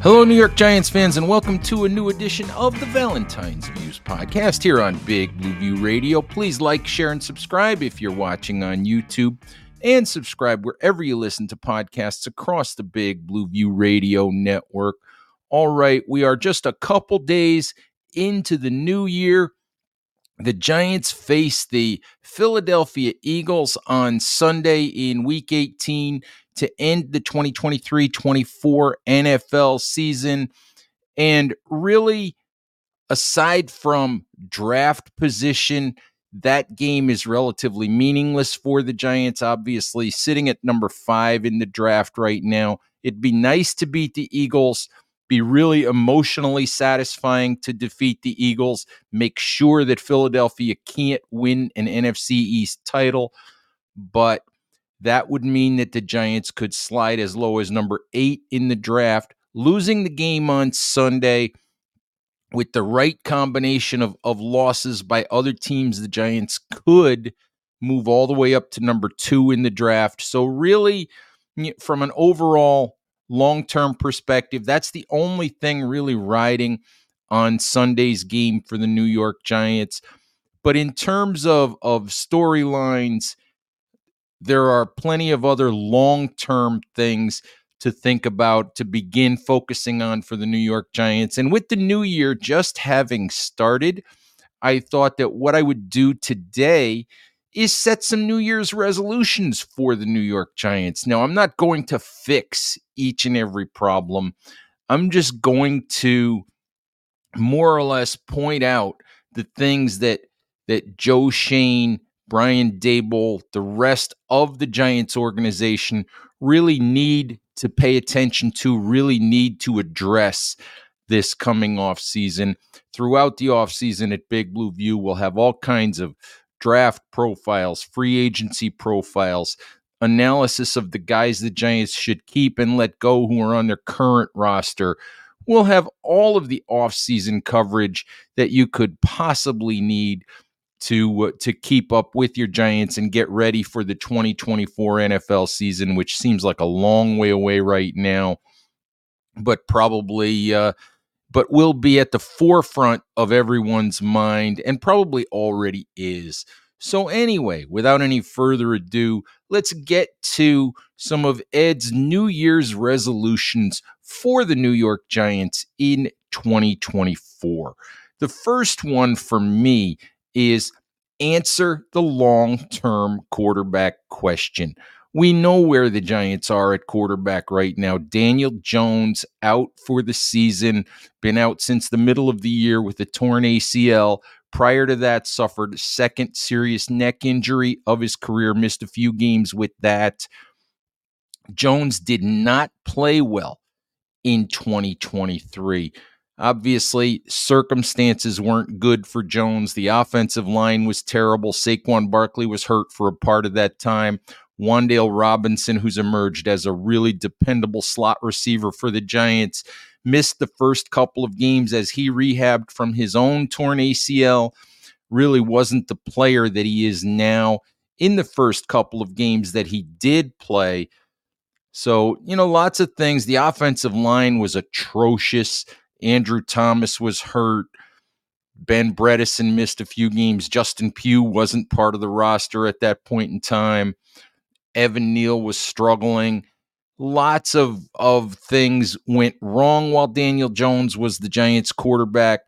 Hello, New York Giants fans, and welcome to a new edition of the Valentine's Views podcast here on Big Blue View Radio. Please like, share, and subscribe if you're watching on YouTube, and subscribe wherever you listen to podcasts across the Big Blue View Radio network. All right, we are just a couple days into the new year. The Giants face the Philadelphia Eagles on Sunday in week 18 to end the 2023 24 NFL season. And really, aside from draft position, that game is relatively meaningless for the Giants, obviously, sitting at number five in the draft right now. It'd be nice to beat the Eagles, be really emotionally satisfying to defeat the Eagles, make sure that Philadelphia can't win an NFC East title. But that would mean that the Giants could slide as low as number eight in the draft, losing the game on Sunday with the right combination of, of losses by other teams. The Giants could move all the way up to number two in the draft. So, really, from an overall long term perspective, that's the only thing really riding on Sunday's game for the New York Giants. But in terms of, of storylines, there are plenty of other long term things to think about to begin focusing on for the New York Giants. And with the new year just having started, I thought that what I would do today is set some New Year's resolutions for the New York Giants. Now, I'm not going to fix each and every problem. I'm just going to more or less point out the things that that Joe Schoen Brian Daboll, the rest of the Giants organization really need to pay attention to, really need to address this coming off season. Throughout the off season at Big Blue View, we'll have all kinds of draft profiles, free agency profiles, analysis of the guys the Giants should keep and let go who are on their current roster. We'll have all of the offseason coverage that you could possibly need to uh, to keep up with your Giants and get ready for the 2024 NFL season, which seems like a long way away right now, but probably uh, but will be at the forefront of everyone's mind and probably already is. So anyway, without any further ado, let's get to some of Ed's New Year's resolutions for the New York Giants in 2024. The first one for me is answer the long term quarterback question. We know where the Giants are at quarterback right now. Daniel Jones out for the season, been out since the middle of the year with a torn ACL. Prior to that, suffered a second serious neck injury of his career, missed a few games with that. Jones did not play well in 2023. Obviously, circumstances weren't good for Jones. The offensive line was terrible. Saquon Barkley was hurt for a part of that time. Wan'Dale Robinson, who's emerged as a really dependable slot receiver for the Giants, missed the first couple of games as he rehabbed from his own torn ACL. Really wasn't the player that he is now in the first couple of games that he did play. So, you know, lots of things. The offensive line was atrocious. Andrew Thomas was hurt. Ben Bredeson missed a few games. Justin Pugh wasn't part of the roster at that point in time. Evan Neal was struggling. Lots of, of things went wrong while Daniel Jones was the Giants quarterback,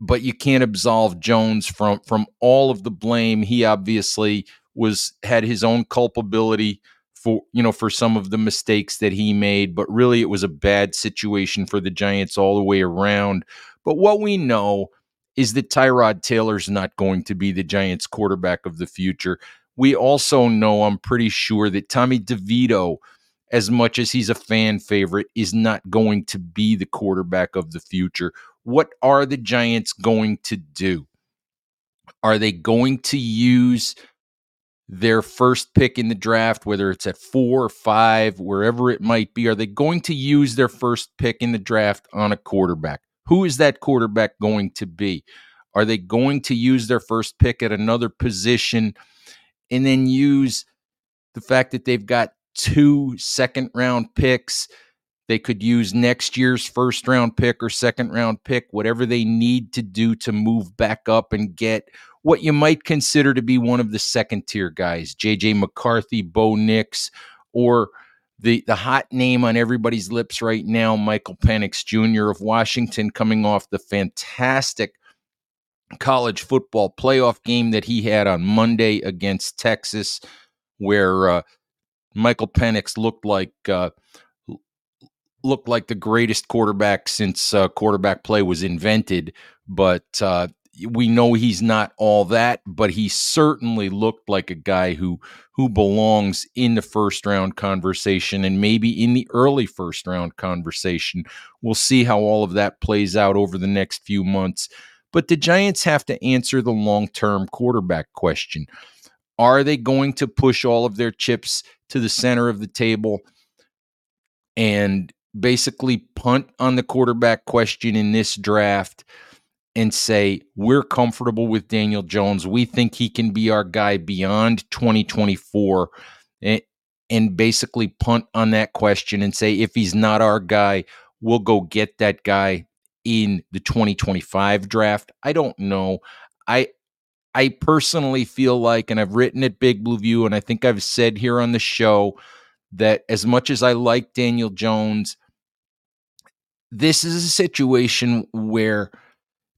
but you can't absolve Jones from from all of the blame. He obviously was had his own culpability for you know for some of the mistakes that he made but really it was a bad situation for the Giants all the way around. But what we know is that Tyrod Taylor's not going to be the Giants quarterback of the future. We also know I'm pretty sure that Tommy DeVito as much as he's a fan favorite is not going to be the quarterback of the future. What are the Giants going to do? Are they going to use their first pick in the draft, whether it's at four or five, wherever it might be? Are they going to use their first pick in the draft on a quarterback? Who is that quarterback going to be? Are they going to use their first pick at another position and then use the fact that they've got two second round picks They could use next year's first round pick or second round pick, whatever they need to do to move back up and get what you might consider to be one of the second tier guys, JJ McCarthy, Bo Nix, or the the hot name on everybody's lips right now, Michael Penix Jr. of Washington, coming off the fantastic college football playoff game that he had on Monday against Texas, where uh, Michael Penix looked like uh, looked like the greatest quarterback since uh, quarterback play was invented. But uh, we know he's not all that, but he certainly looked like a guy who who belongs in the first round conversation and maybe in the early first round conversation. We'll see how all of that plays out over the next few months. But the Giants have to answer the long term quarterback question. Are they going to push all of their chips to the center of the table and basically punt on the quarterback question in this draft? And say, we're comfortable with Daniel Jones. We think he can be our guy beyond 2024. And, and basically punt on that question and say, if he's not our guy, we'll go get that guy in the 2025 draft. I don't know. I I personally feel like, and I've written at Big Blue View, and I think I've said here on the show that as much as I like Daniel Jones, this is a situation where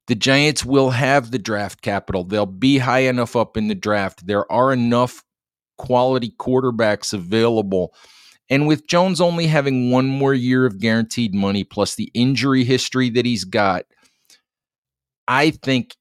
the Giants will have the draft capital. They'll be high enough up in the draft. There are enough quality quarterbacks available. And with Jones only having one more year of guaranteed money plus the injury history that he's got, I think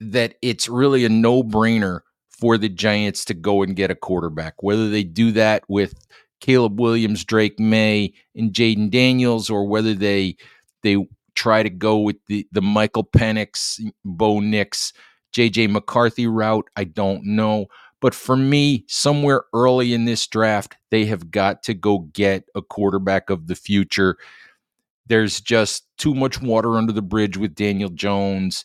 that it's really a no brainer for the Giants to go and get a quarterback. Whether they do that with Caleb Williams, Drake Maye, and Jayden Daniels, or whether they they try to go with the the Michael Penix, Bo Nix, JJ McCarthy route. I don't know. But for me, somewhere early in this draft, they have got to go get a quarterback of the future. There's just too much water under the bridge with Daniel Jones.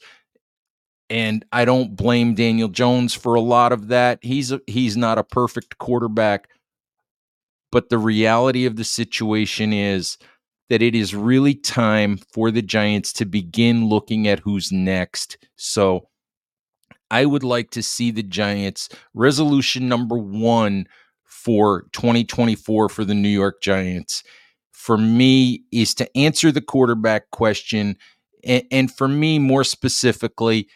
And I don't blame Daniel Jones for a lot of that. He's a, he's not a perfect quarterback, but the reality of the situation is that it is really time for the Giants to begin looking at who's next. So I would like to see the Giants resolution number one for 2024 for the New York Giants. For me, is to answer the quarterback question. And, and for me, more specifically,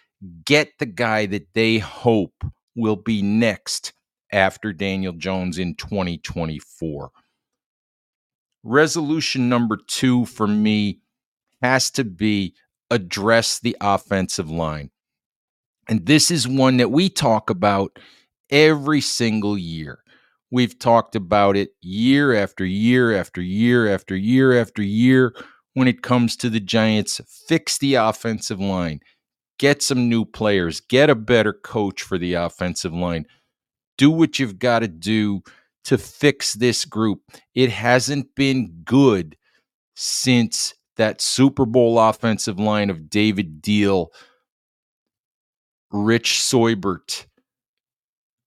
get the guy that they hope will be next after Daniel Jones in 2024 resolution number two for me has to be address the offensive line. And this is one that we talk about every single year. We've talked about it year after year after year after year after year when it comes to the Giants. Fix the offensive line, get some new players, get a better coach for the offensive line. Do what you've got to do to fix this group. It hasn't been good since that Super Bowl offensive line of David Diehl, Rich Seubert,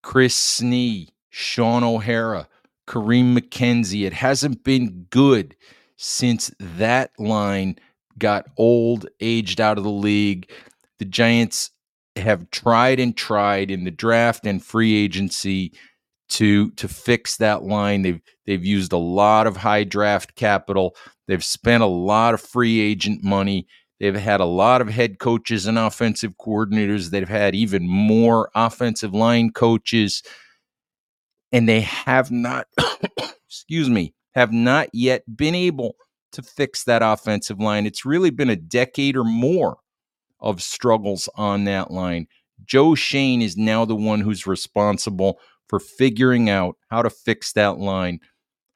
Chris Snee, Shaun O'Hara, Kareem McKenzie. It hasn't been good since that line got old, aged out of the league. The Giants have tried and tried in the draft and free agency to to fix that line. They've they've used a lot of high draft capital. They've spent a lot of free agent money. They've had a lot of head coaches and offensive coordinators. They've had even more offensive line coaches. And they have not, excuse me, have not yet been able to fix that offensive line. It's really been a decade or more of struggles on that line. Joe Schoen is now the one who's responsible for figuring out how to fix that line,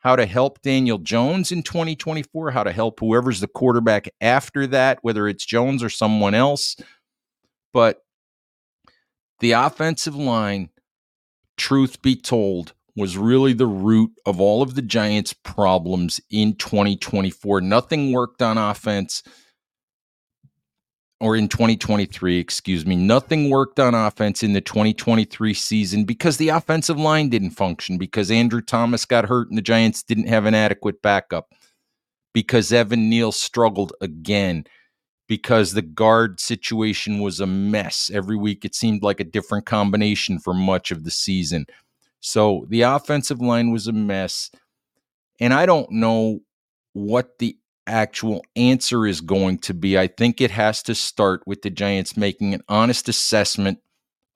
how to help Daniel Jones in 2024, how to help whoever's the quarterback after that, whether it's Jones or someone else. But the offensive line, truth be told, was really the root of all of the Giants' problems in 2024. Nothing worked on offense or in 2023, excuse me, nothing worked on offense in the 2023 season because the offensive line didn't function, because Andrew Thomas got hurt and the Giants didn't have an adequate backup. because Evan Neal struggled again because the guard situation was a mess. Every week it seemed like a different combination for much of the season. So the offensive line was a mess. And I don't know what the actual answer is going to be. I think it has to start with the Giants making an honest assessment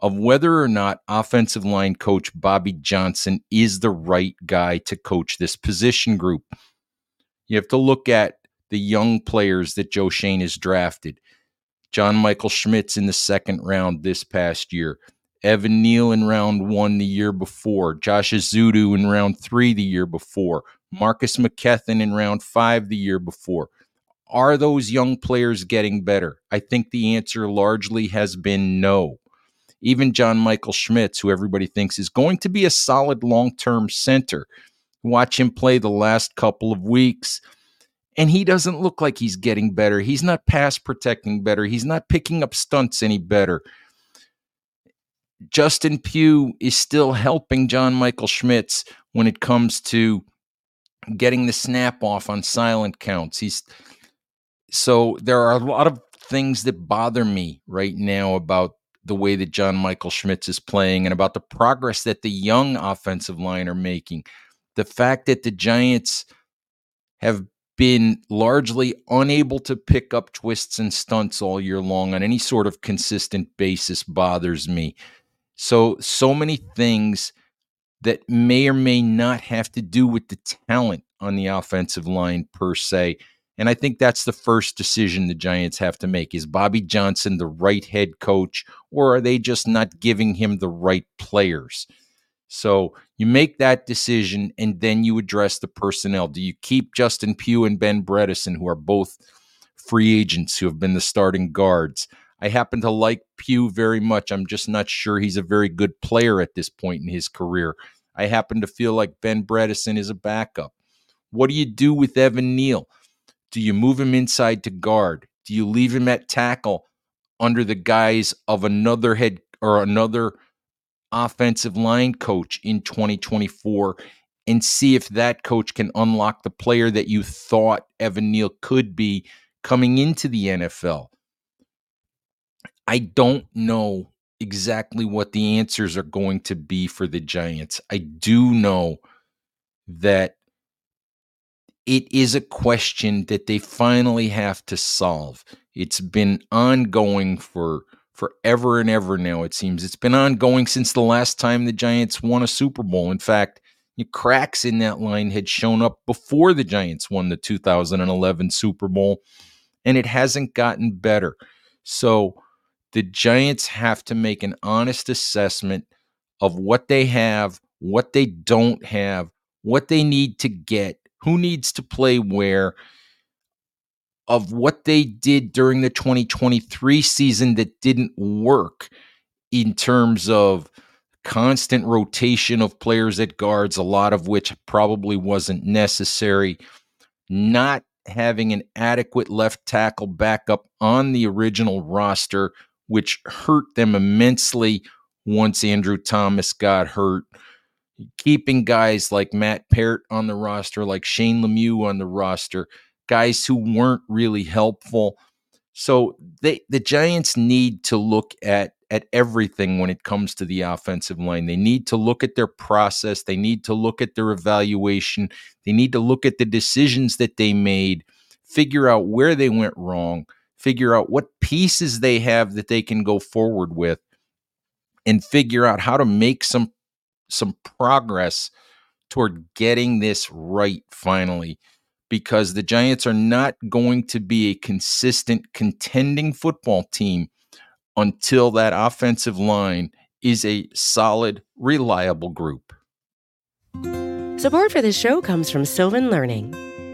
of whether or not offensive line coach Bobby Johnson is the right guy to coach this position group. You have to look at the young players that Joe Schoen has drafted. John Michael Schmitz in the second round this past year. Evan Neal in round one the year before. Josh Ezeudu in round three the year before. Marcus McKethan in round five the year before. Are those young players getting better? I think the answer largely has been no. Even John Michael Schmitz, who everybody thinks is going to be a solid long term center, watch him play the last couple of weeks and he doesn't look like he's getting better. He's not pass protecting better. He's not picking up stunts any better. Justin Pugh is still helping John Michael Schmitz when it comes to getting the snap off on silent counts. He's so there are a lot of things that bother me right now about the way that John Michael Schmitz is playing and about the progress that the young offensive line are making. The fact that the Giants have been largely unable to pick up twists and stunts all year long on any sort of consistent basis bothers me. So, so many things that may or may not have to do with the talent on the offensive line per se. And I think that's the first decision the Giants have to make. Is Bobby Johnson the right head coach, or are they just not giving him the right players? So you make that decision and then you address the personnel. Do you keep Justin Pugh and Ben Bredeson, who are both free agents who have been the starting guards? I happen to like Pugh very much. I'm just not sure he's a very good player at this point in his career. I happen to feel like Ben Bredeson is a backup. What do you do with Evan Neal? Do you move him inside to guard? Do you leave him at tackle under the guise of another head or another offensive line coach in 2024 and see if that coach can unlock the player that you thought Evan Neal could be coming into the NFL. I don't know exactly what the answers are going to be for the Giants. I do know that it is a question that they finally have to solve. It's been ongoing for forever and ever now, it seems. It's been ongoing since the last time the Giants won a Super Bowl. In fact, cracks in that line had shown up before the Giants won the 2011 Super Bowl, and it hasn't gotten better. So the Giants have to make an honest assessment of what they have, what they don't have, what they need to get, who needs to play where, of what they did during the 2023 season that didn't work in terms of constant rotation of players at guards, a lot of which probably wasn't necessary, not having an adequate left tackle backup on the original roster, which hurt them immensely once Andrew Thomas got hurt. Keeping guys like Matt Peart on the roster, like Shane Lemieux on the roster, guys who weren't really helpful. So they the Giants need to look at at everything when it comes to the offensive line. They need to look at their process, they need to look at their evaluation, they need to look at the decisions that they made, figure out where they went wrong, figure out what pieces they have that they can go forward with and figure out how to make some some progress toward getting this right finally because the Giants are not going to be a consistent contending football team until that offensive line is a solid, reliable group. Support for this show comes from Sylvan Learning.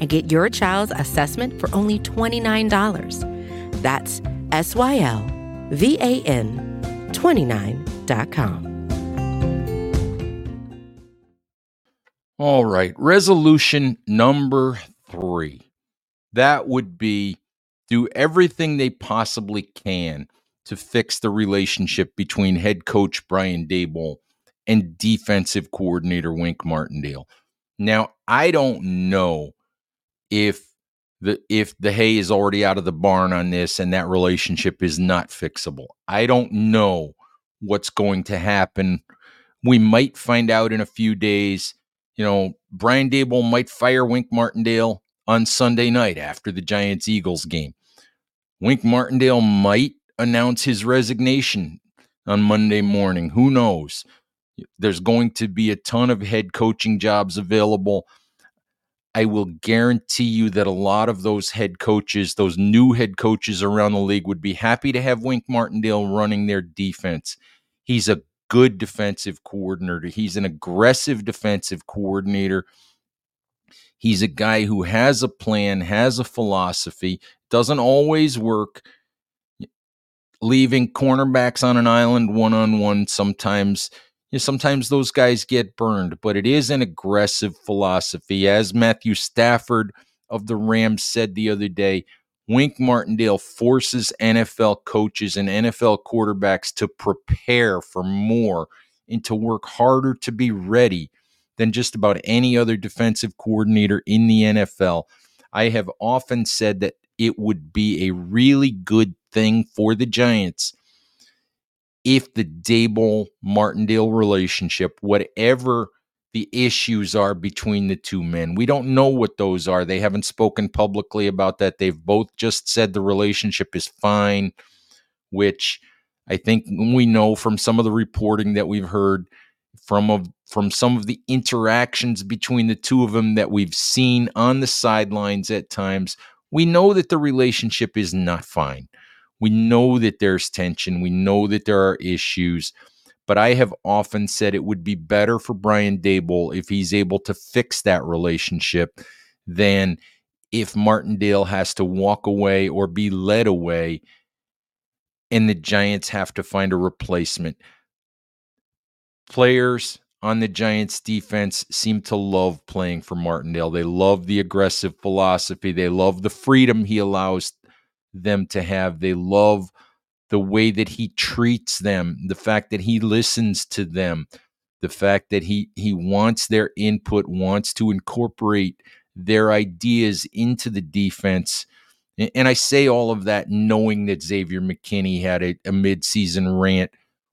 and get your child's assessment for only $29. That's S Y L V A N 29.com. All right. Resolution number three. That would be do everything they possibly can to fix the relationship between head coach Brian Daboll and defensive coordinator Wink Martindale. Now, I don't know if the if the hay is already out of the barn on this and that relationship is not fixable. I don't know what's going to happen. We might find out in a few days. You know, Brian Daboll might fire Wink Martindale on Sunday night after the Giants Eagles game. Wink Martindale might announce his resignation on Monday morning. Who knows? There's going to be a ton of head coaching jobs available. I will guarantee you that a lot of those head coaches, those new head coaches around the league, would be happy to have Wink Martindale running their defense. He's a good defensive coordinator, he's an aggressive defensive coordinator. He's a guy who has a plan, has a philosophy, doesn't always work. Leaving cornerbacks on an island one on one sometimes you know, sometimes those guys get burned, but it is an aggressive philosophy. As Matthew Stafford of the Rams said the other day, Wink Martindale forces NFL coaches and NFL quarterbacks to prepare for more and to work harder to be ready than just about any other defensive coordinator in the NFL. I have often said that it would be a really good thing for the Giants if the Daboll Martindale relationship, whatever the issues are between the two men, we don't know what those are. They haven't spoken publicly about that. They've both just said the relationship is fine, which I think we know from some of the reporting that we've heard from from some of the interactions between the two of them that we've seen on the sidelines at times, we know that the relationship is not fine. We know that there's tension. We know that there are issues. But I have often said it would be better for Brian Daboll if he's able to fix that relationship than if Martindale has to walk away or be led away and the Giants have to find a replacement. Players on the Giants defense seem to love playing for Martindale. They love the aggressive philosophy. They love the freedom he allows them to have. They love the way that he treats them, the fact that he listens to them, the fact that he he wants their input, wants to incorporate their ideas into the defense. And I say all of that knowing that Xavier McKinney had a, a midseason rant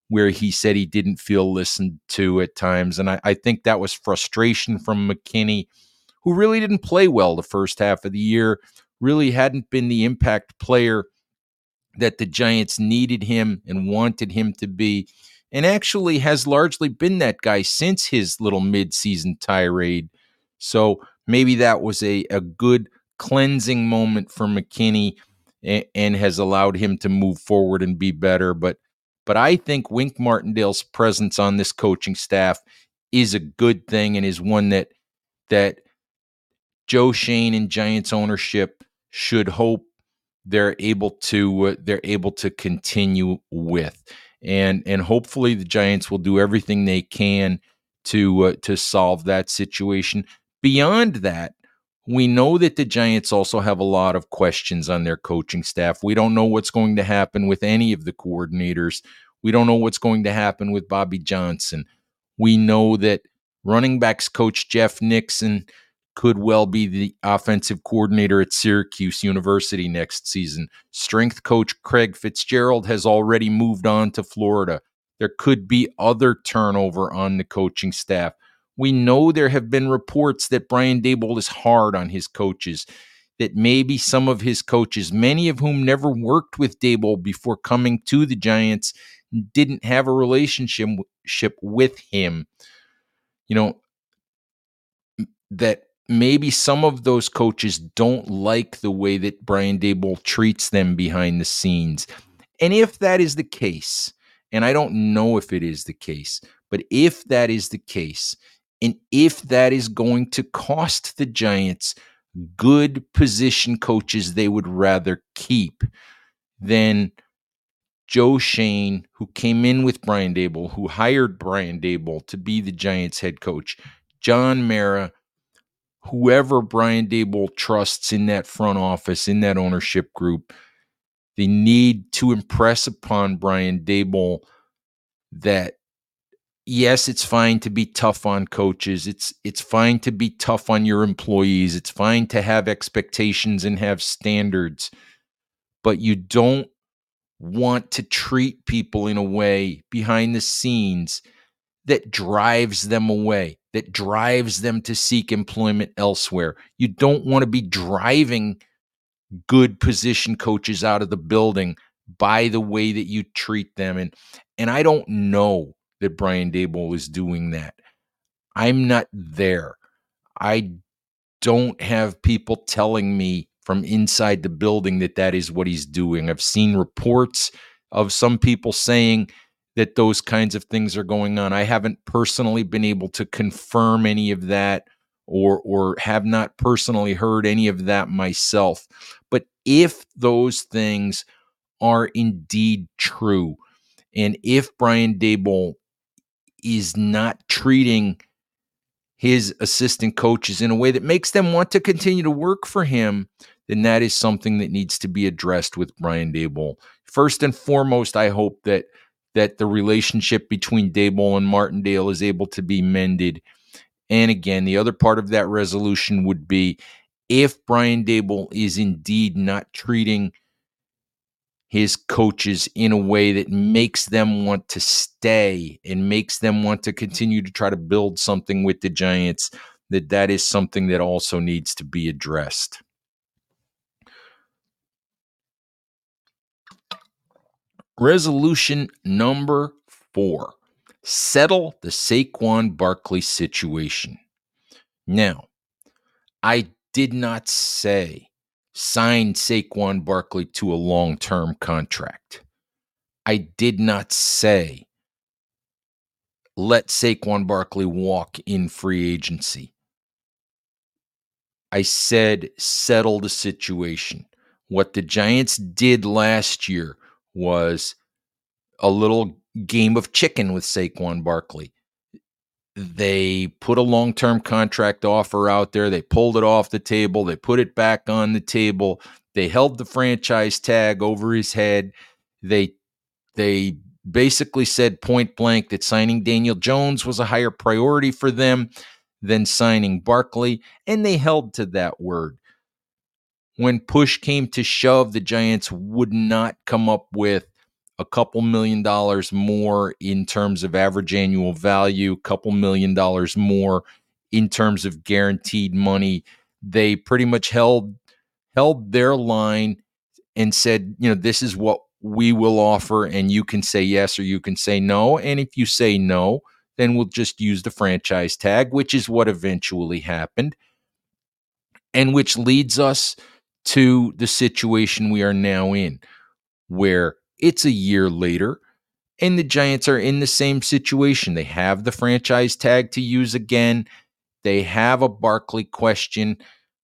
where he said he didn't feel listened to at times. And I, I think that was frustration from McKinney, who really didn't play well the first half of the year, really hadn't been the impact player that the Giants needed him and wanted him to be, and actually has largely been that guy since his little midseason tirade. So maybe that was a, a good cleansing moment for McKinney and, and has allowed him to move forward and be better. But but I think Wink Martindale's presence on this coaching staff is a good thing and is one that that Joe Schoen and Giants ownership should hope they're able to uh, they're able to continue with and and hopefully the Giants will do everything they can to uh, to solve that situation beyond that we know that the Giants also have a lot of questions on their coaching staff. We don't know what's going to happen with any of the coordinators. We don't know what's going to happen with Bobby Johnson. We know that running backs coach Jeff Nixon could well be the offensive coordinator at Syracuse University next season. Strength coach Craig Fitzgerald has already moved on to Florida. There could be other turnover on the coaching staff. We know there have been reports that Brian Daboll is hard on his coaches. that maybe some of his coaches, many of whom never worked with Daboll before coming to the Giants, didn't have a relationship with him. You know, that maybe some of those coaches don't like the way that Brian Daboll treats them behind the scenes. And if that is the case, and I don't know if it is the case, but if that is the case, and if that is going to cost the Giants good position coaches they would rather keep, then Joe Schoen, who came in with Brian Daboll, who hired Brian Daboll to be the Giants head coach, John Mara, whoever Brian Daboll trusts in that front office, in that ownership group, they need to impress upon Brian Daboll that yes, it's fine to be tough on coaches. It's it's fine to be tough on your employees. It's fine to have expectations and have standards. But you don't want to treat people in a way behind the scenes that drives them away, that drives them to seek employment elsewhere. You don't want to be driving good position coaches out of the building by the way that you treat them and and I don't know that Brian Daboll is doing that. I'm not there. I don't have people telling me from inside the building that that is what he's doing. I've seen reports of some people saying that those kinds of things are going on. I haven't personally been able to confirm any of that or or have not personally heard any of that myself. But if those things are indeed true, and if Brian Daboll is not treating his assistant coaches in a way that makes them want to continue to work for him, then that is something that needs to be addressed with Brian Daboll. First and foremost, I hope that that the relationship between Daboll and Martindale is able to be mended. And again, the other part of that resolution would be if Brian Daboll is indeed not treating his coaches in a way that makes them want to stay and makes them want to continue to try to build something with the Giants that that is something that also needs to be addressed. Resolution number four settle the Saquon Barkley situation. Now, I did not say sign Saquon Barkley to a long term contract. I did not say let Saquon Barkley walk in free agency. I said settle the situation. What the Giants did last year was a little game of chicken with Saquon Barkley. They put a long term contract offer out there. They pulled it off the table. They put it back on the table. They held the franchise tag over his head. They they basically said point blank that signing Daniel Jones was a higher priority for them than signing Barkley, and they held to that word when push came to shove, the Giants would not come up with a couple million dollars more in terms of average annual value, couple million dollars more in terms of guaranteed money. They pretty much held held their line and said, you know, this is what we will offer and you can say yes or you can say no. And if you say no, then we'll just use the franchise tag, which is what eventually happened. And which leads us to the situation we are now in, where it's a year later and the Giants are in the same situation. They have the franchise tag to use again. They have a Barkley question.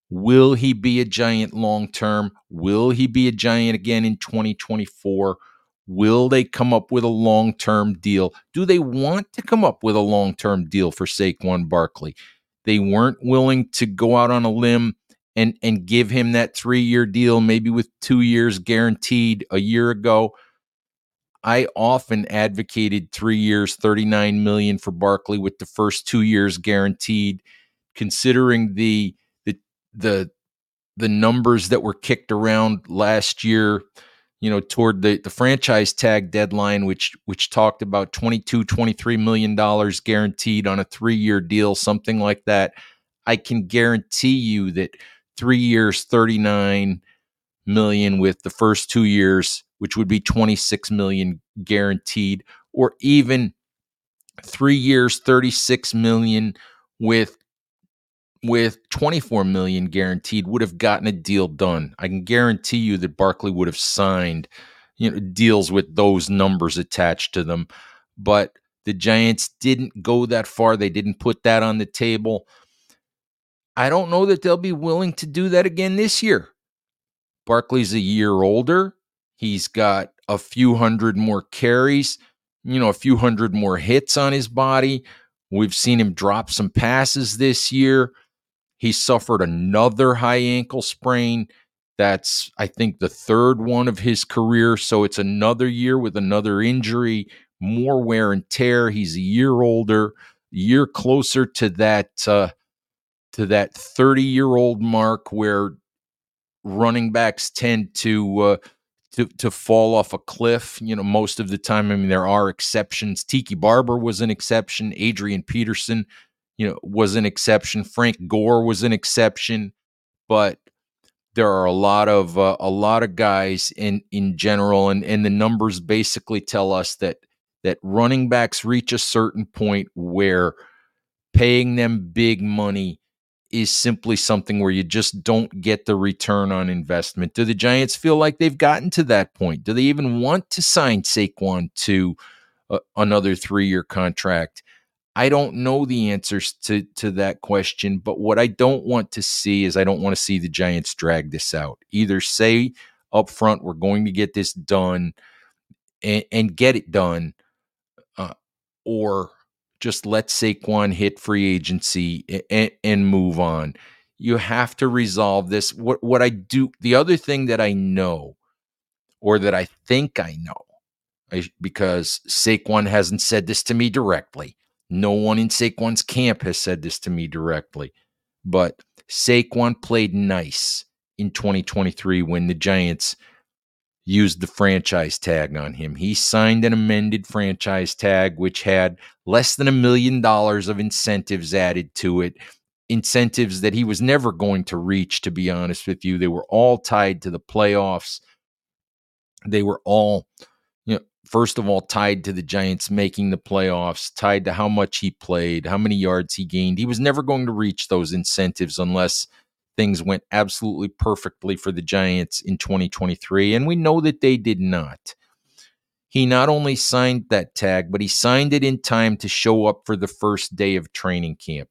Will he be a Giant long term? Will he be a Giant again in 2024? Will they come up with a long term deal? Do they want to come up with a long term deal for Saquon Barkley? They weren't willing to go out on a limb and and give him that three year deal, maybe with two years guaranteed a year ago. I often advocated three years, 39 million for Barkley with the first two years guaranteed, considering the the the the numbers that were kicked around last year, you know, toward the, the franchise tag deadline, which which talked about 22, 23 million dollars guaranteed on a three year deal, something like that. I can guarantee you that three years, 39 million with the first two years, which would be 26 million guaranteed, or even three years, 36 million with with 24 million guaranteed would have gotten a deal done. I can guarantee you that Barkley would have signed you know deals with those numbers attached to them. But the Giants didn't go that far. They didn't put that on the table. I don't know that they'll be willing to do that again this year. Barkley's a year older. He's got a few hundred more carries, you know, a few hundred more hits on his body. We've seen him drop some passes this year. He suffered another high ankle sprain. That's, I think, the third one of his career. So it's another year with another injury, more wear and tear. He's a year older, year closer to that uh, to that 30 year old mark where running backs tend to uh, to to fall off a cliff. You know, most of the time. I mean, there are exceptions. Tiki Barber was an exception. Adrian Peterson, you know, was an exception. Frank Gore was an exception, but there are a lot of uh, a lot of guys in in general, and and the numbers basically tell us that that running backs reach a certain point where paying them big money is simply something where you just don't get the return on investment. Do the Giants feel like they've gotten to that point? Do they even want to sign Saquon to uh, another three year contract? I don't know the answers to to that question, but what I don't want to see is I don't want to see the Giants drag this out. Either say up front we're going to get this done and, and get it done, uh, or just let Saquon hit free agency and, and move on. You have to resolve this. What what I do, the other thing that I know, or that I think I know, I, because Saquon hasn't said this to me directly. No one in Saquon's camp has said this to me directly, but Saquon played nice in 2023 when the Giants used the franchise tag on him. He signed an amended franchise tag, which had less than a million dollars of incentives added to it. Incentives that he was never going to reach, to be honest with you. They were all tied to the playoffs. They were all, you know, first of all, tied to the Giants making the playoffs, tied to how much he played, how many yards he gained. He was never going to reach those incentives unless things went absolutely perfectly for the Giants in 2023, and we know that they did not. He not only signed that tag, but he signed it in time to show up for the first day of training camp.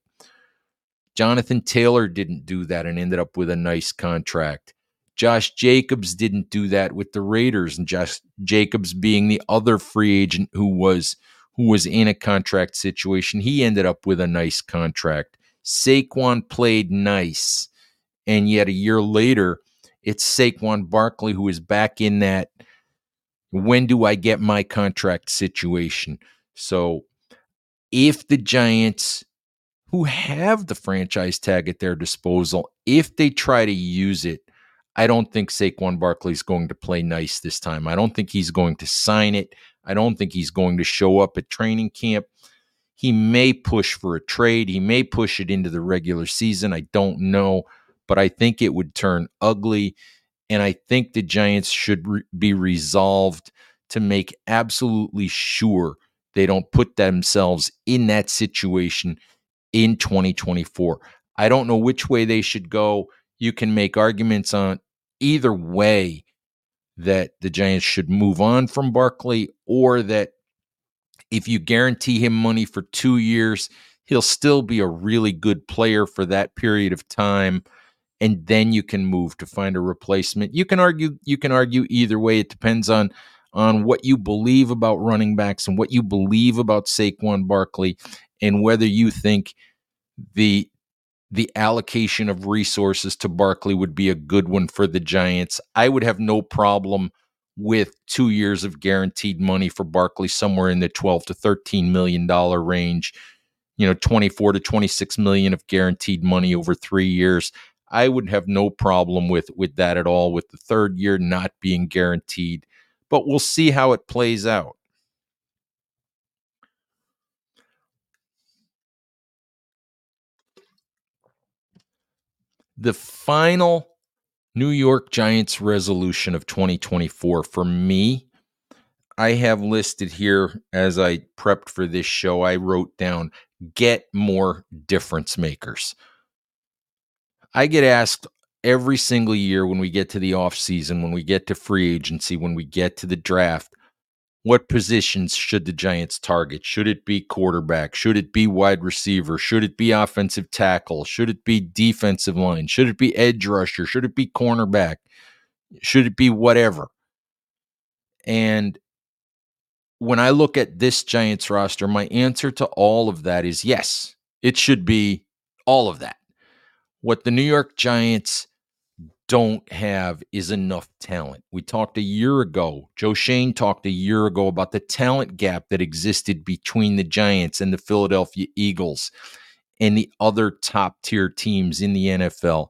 Jonathan Taylor didn't do that and ended up with a nice contract. Josh Jacobs didn't do that with the Raiders, and Josh Jacobs being the other free agent who was who was in a contract situation, he ended up with a nice contract. Saquon played nice. And yet a year later, it's Saquon Barkley who is back in that when do I get my contract situation. So if the Giants, who have the franchise tag at their disposal, if they try to use it, I don't think Saquon Barkley is going to play nice this time. I don't think he's going to sign it. I don't think he's going to show up at training camp. He may push for a trade. He may push it into the regular season. I don't know but I think it would turn ugly. And I think the Giants should re- be resolved to make absolutely sure they don't put themselves in that situation in 2024. I don't know which way they should go. You can make arguments on either way that the Giants should move on from Barkley or that if you guarantee him money for two years, he'll still be a really good player for that period of time and then you can move to find a replacement. You can argue you can argue either way. It depends on on what you believe about running backs and what you believe about Saquon Barkley and whether you think the the allocation of resources to Barkley would be a good one for the Giants. I would have no problem with 2 years of guaranteed money for Barkley somewhere in the 12 to 13 million dollar range. You know, 24 to 26 million of guaranteed money over 3 years. I would have no problem with with that at all with the third year not being guaranteed. But we'll see how it plays out. The final New York Giants resolution of 2024 for me, I have listed here as I prepped for this show, I wrote down get more difference makers. I get asked every single year when we get to the off season, when we get to free agency, when we get to the draft, what positions should the Giants target? Should it be quarterback? Should it be wide receiver? Should it be offensive tackle? Should it be defensive line? Should it be edge rusher? Should it be cornerback? Should it be whatever? And when I look at this Giants roster, my answer to all of that is yes, it should be all of that. What the New York Giants don't have is enough talent. We talked a year ago, Joe Schoen talked a year ago about the talent gap that existed between the Giants and the Philadelphia Eagles and the other top tier teams in the NFL.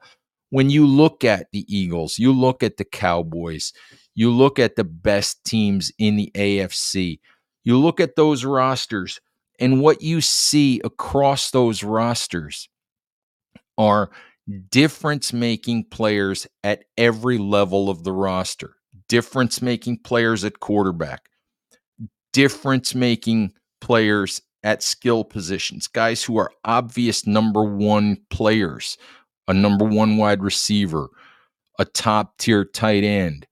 When you look at the Eagles, you look at the Cowboys, you look at the best teams in the AFC, you look at those rosters, and what you see across those rosters are difference making players at every level of the roster, difference making players at quarterback, difference making players at skill positions, guys who are obvious number one players, a number one wide receiver, a top tier tight end.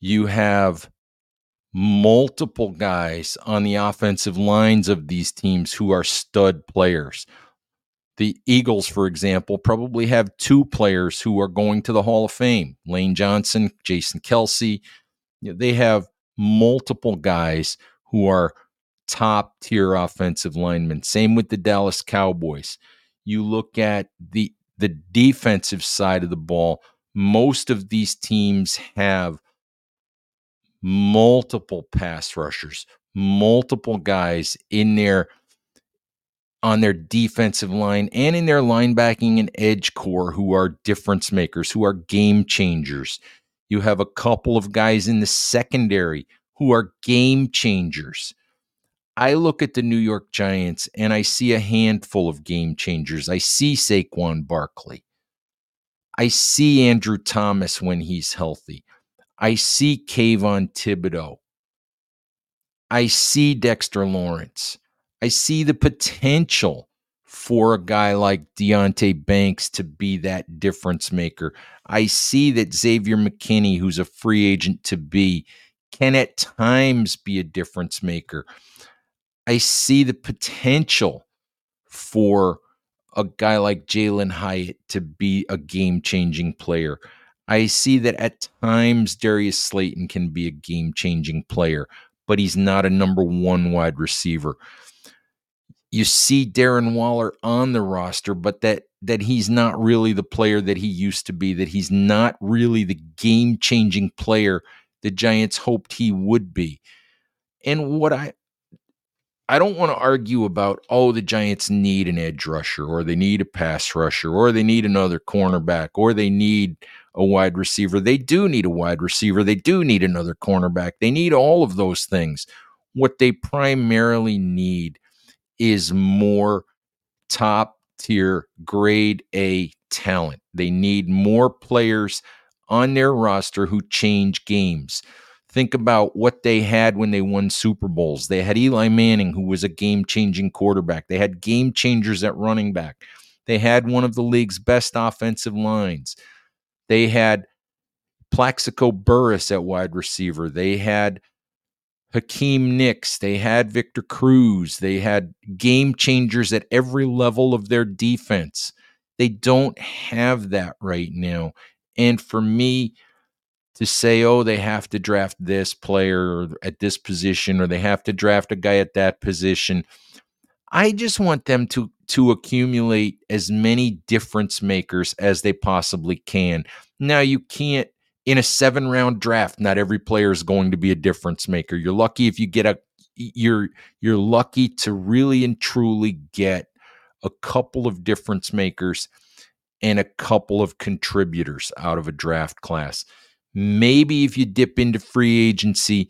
You have multiple guys on the offensive lines of these teams who are stud players. The Eagles, for example, probably have two players who are going to the Hall of Fame Lane Johnson, Jason Kelce. They have multiple guys who are top tier offensive linemen. Same with the Dallas Cowboys. You look at the the defensive side of the ball, most of these teams have multiple pass rushers, multiple guys in there on their defensive line and in their linebacking and edge corps who are difference makers, who are game changers. You have a couple of guys in the secondary who are game changers. I look at the New York Giants and I see a handful of game changers. I see Saquon Barkley. I see Andrew Thomas when he's healthy. I see Kayvon Thibodeaux. I see Dexter Lawrence. I see the potential for a guy like Deonte Banks to be that difference maker. I see that Xavier McKinney, who's a free agent to be, can at times be a difference maker. I see the potential for a guy like Jalin Hyatt to be a game changing player. I see that at times Darius Slayton can be a game changing player, but he's not a number one wide receiver you see Darren Waller on the roster, but that that he's not really the player that he used to be, that he's not really the game-changing player the Giants hoped he would be. And what I I don't want to argue about, oh, the Giants need an edge rusher, or they need a pass rusher, or they need another cornerback, or they need a wide receiver. They do need a wide receiver. They do need another cornerback. They need all of those things. What they primarily need is more top tier, grade A talent. They need more players on their roster who change games. Think about what they had when they won Super Bowls. They had Eli Manning, who was a game changing quarterback. They had game changers at running back. They had one of the league's best offensive lines. They had Plaxico Burress at wide receiver. They had Hakeem Nicks, they had Victor Cruz, they had game changers at every level of their defense. They don't have that right now. And for me to say, oh, they have to draft this player at this position or they have to draft a guy at that position, I just want them to to accumulate as many difference makers as they possibly can. Now you can't in a seven round draft, not every player is going to be a difference maker. You're lucky if you get a you're you're lucky to really and truly get a couple of difference makers and a couple of contributors out of a draft class. Maybe if you dip into free agency,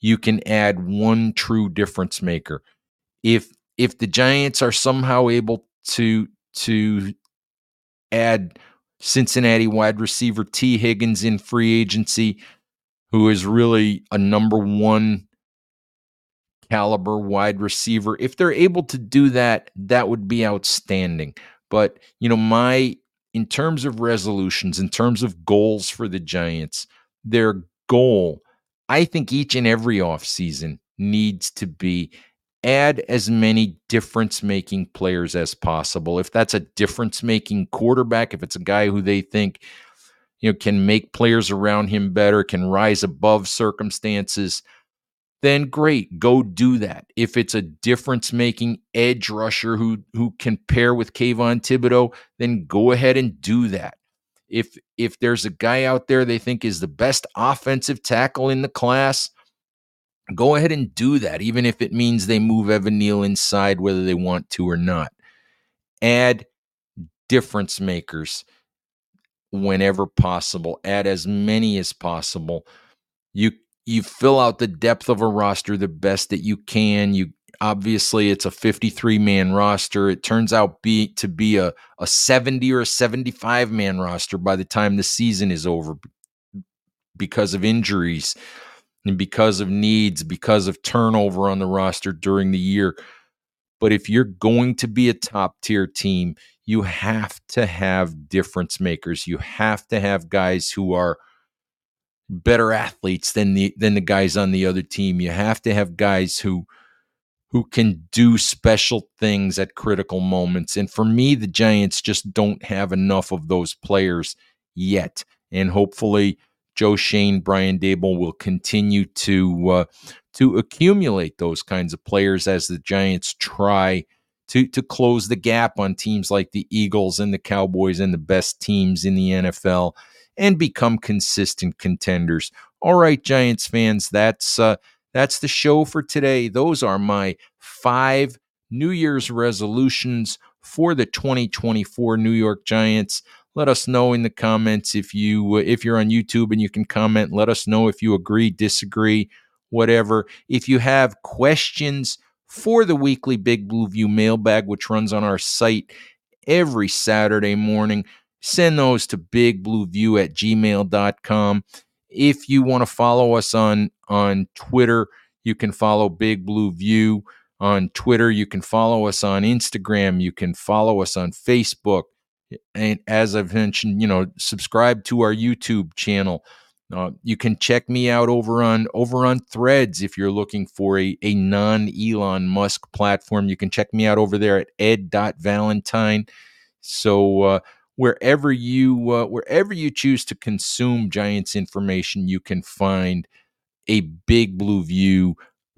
you can add one true difference maker. If if the Giants are somehow able to to add Cincinnati wide receiver Tee Higgins in free agency, who is really a number one caliber wide receiver. If they're able to do that, that would be outstanding. But, you know, my, in terms of resolutions, in terms of goals for the Giants, their goal, I think each and every offseason needs to be add as many difference making players as possible. If that's a difference making quarterback, if it's a guy who they think you know can make players around him better, can rise above circumstances, then great, go do that. If it's a difference making edge rusher who who can pair with Kayvon Thibodeaux, then go ahead and do that. If if there's a guy out there they think is the best offensive tackle in the class, go ahead and do that, even if it means they move Evan Neal inside, whether they want to or not. Add difference makers whenever possible. Add as many as possible. You you fill out the depth of a roster the best that you can. You obviously it's a 53 man roster. It turns out be to be a, a 70 or a 75 man roster by the time the season is over because of injuries and because of needs, because of turnover on the roster during the year. But if you're going to be a top tier team, you have to have difference makers. You have to have guys who are better athletes than the than the guys on the other team. You have to have guys who who can do special things at critical moments. And for me, the Giants just don't have enough of those players yet. And hopefully Joe Schoen, Brian Daboll will continue to uh, to accumulate those kinds of players as the Giants try to to close the gap on teams like the Eagles and the Cowboys and the best teams in the NFL and become consistent contenders. All right, Giants fans, that's uh, that's the show for today. Those are my five New Year's resolutions for the 2024 New York Giants let us know in the comments if you if you're on YouTube and you can comment. Let us know if you agree disagree whatever. If you have questions for the weekly big blue view mailbag which runs on our site every saturday morning send those to bigblueview at gmail.com if you want to follow us on on twitter you can follow big blue view on twitter you can follow us on instagram. You can follow us on facebook and as I've mentioned, you know, subscribe to our YouTube channel. Uh, you can check me out over on over on Threads if you're looking for a, a non Elon Musk platform. You can check me out over there at ed.valentine. So uh, wherever you uh, wherever you choose to consume Giants information, you can find a Big Blue View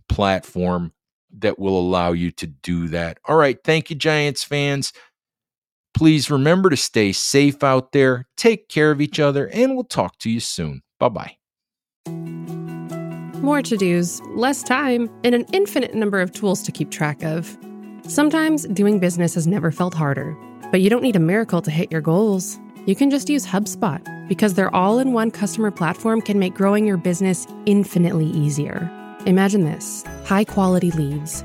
platform that will allow you to do that. All right, thank you, Giants fans. Please remember to stay safe out there, take care of each other, and we'll talk to you soon. Bye bye. More to dos, less time, and an infinite number of tools to keep track of. Sometimes doing business has never felt harder, but you don't need a miracle to hit your goals. You can just use HubSpot because their all in one customer platform can make growing your business infinitely easier. Imagine this high quality leads,